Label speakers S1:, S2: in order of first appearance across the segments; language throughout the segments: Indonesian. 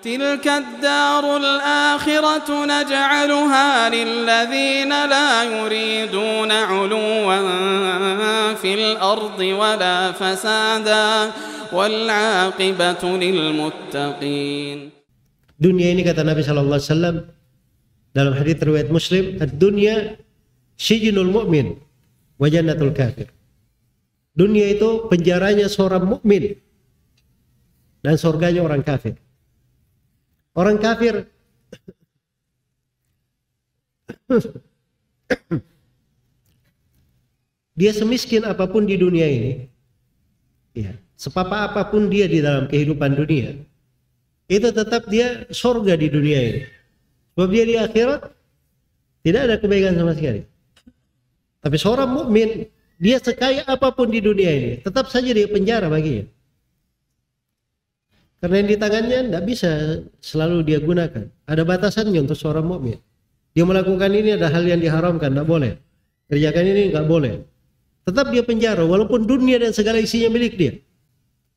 S1: تلك الدار الآخرة نجعلها للذين لا يريدون علوا في الأرض ولا فسادا والعاقبة للمتقين
S2: Dunia ini kata Nabi Shallallahu Alaihi Wasallam dalam hadis riwayat Muslim, dunia sijinul mu'min wa jannatul kafir. Dunia itu penjaranya seorang mukmin dan surganya orang kafir. Orang kafir dia semiskin apa pun di dunia ini, ya, sepapa apa pun dia di dalam kehidupan dunia, itu tetap dia surga di dunia ini. Sebab dia di akhirat tidak ada kebaikan sama sekali. Tapi seorang mukmin dia sekaya apa pun di dunia ini, tetap saja dia penjara baginya. Karena yang di tangannya tidak bisa selalu dia gunakan. Ada batasannya untuk seorang mukmin. Dia melakukan ini ada hal yang diharamkan, tidak boleh. Kerjakan ini nggak boleh. Tetap dia penjara, walaupun dunia dan segala isinya milik dia.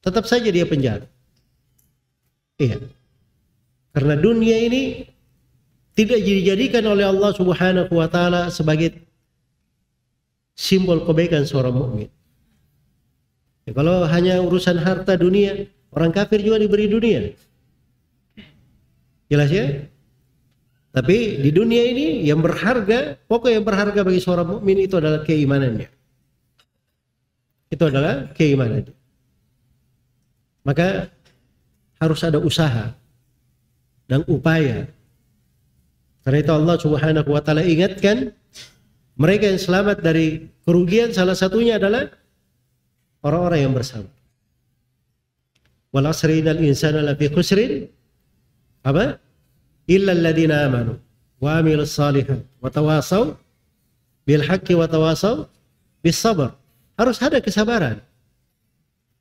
S2: Tetap saja dia penjara. Iya. Karena dunia ini tidak dijadikan oleh Allah Subhanahu wa taala sebagai simbol kebaikan seorang mukmin. Ya, kalau hanya urusan harta dunia, orang kafir juga diberi dunia. Jelas ya? Tapi di dunia ini yang berharga, pokok yang berharga bagi seorang mukmin itu adalah keimanannya. Itu adalah keimanannya. Maka harus ada usaha dan upaya. Karena itu Allah Subhanahu wa taala ingatkan mereka yang selamat dari kerugian salah satunya adalah orang-orang yang bersabar. Harus ada kesabaran.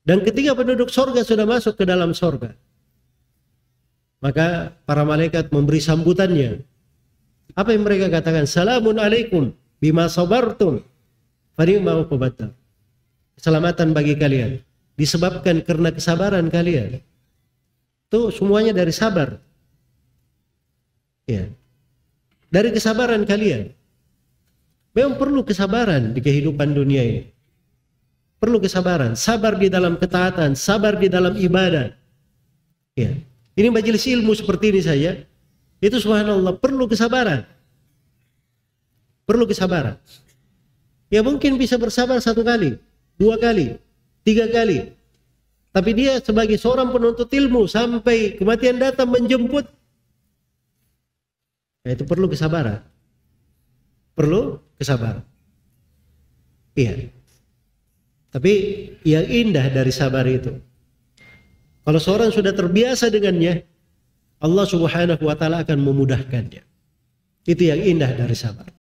S2: Dan ketika penduduk sorga sudah masuk ke dalam sorga, maka para malaikat memberi sambutannya. Apa yang mereka katakan? Salamun alaikum bima sabartum. Keselamatan bagi kalian disebabkan karena kesabaran kalian. Itu semuanya dari sabar. Ya. Dari kesabaran kalian. Memang perlu kesabaran di kehidupan dunia ini. Perlu kesabaran, sabar di dalam ketaatan, sabar di dalam ibadah. Ya. Ini majelis ilmu seperti ini saja. Itu subhanallah perlu kesabaran. Perlu kesabaran. Ya mungkin bisa bersabar satu kali, dua kali, tiga kali. Tapi dia sebagai seorang penuntut ilmu sampai kematian datang menjemput. Ya, itu perlu kesabaran. Perlu kesabaran. Iya. Tapi yang indah dari sabar itu. Kalau seorang sudah terbiasa dengannya, Allah Subhanahu wa taala akan memudahkannya. Itu yang indah dari sabar.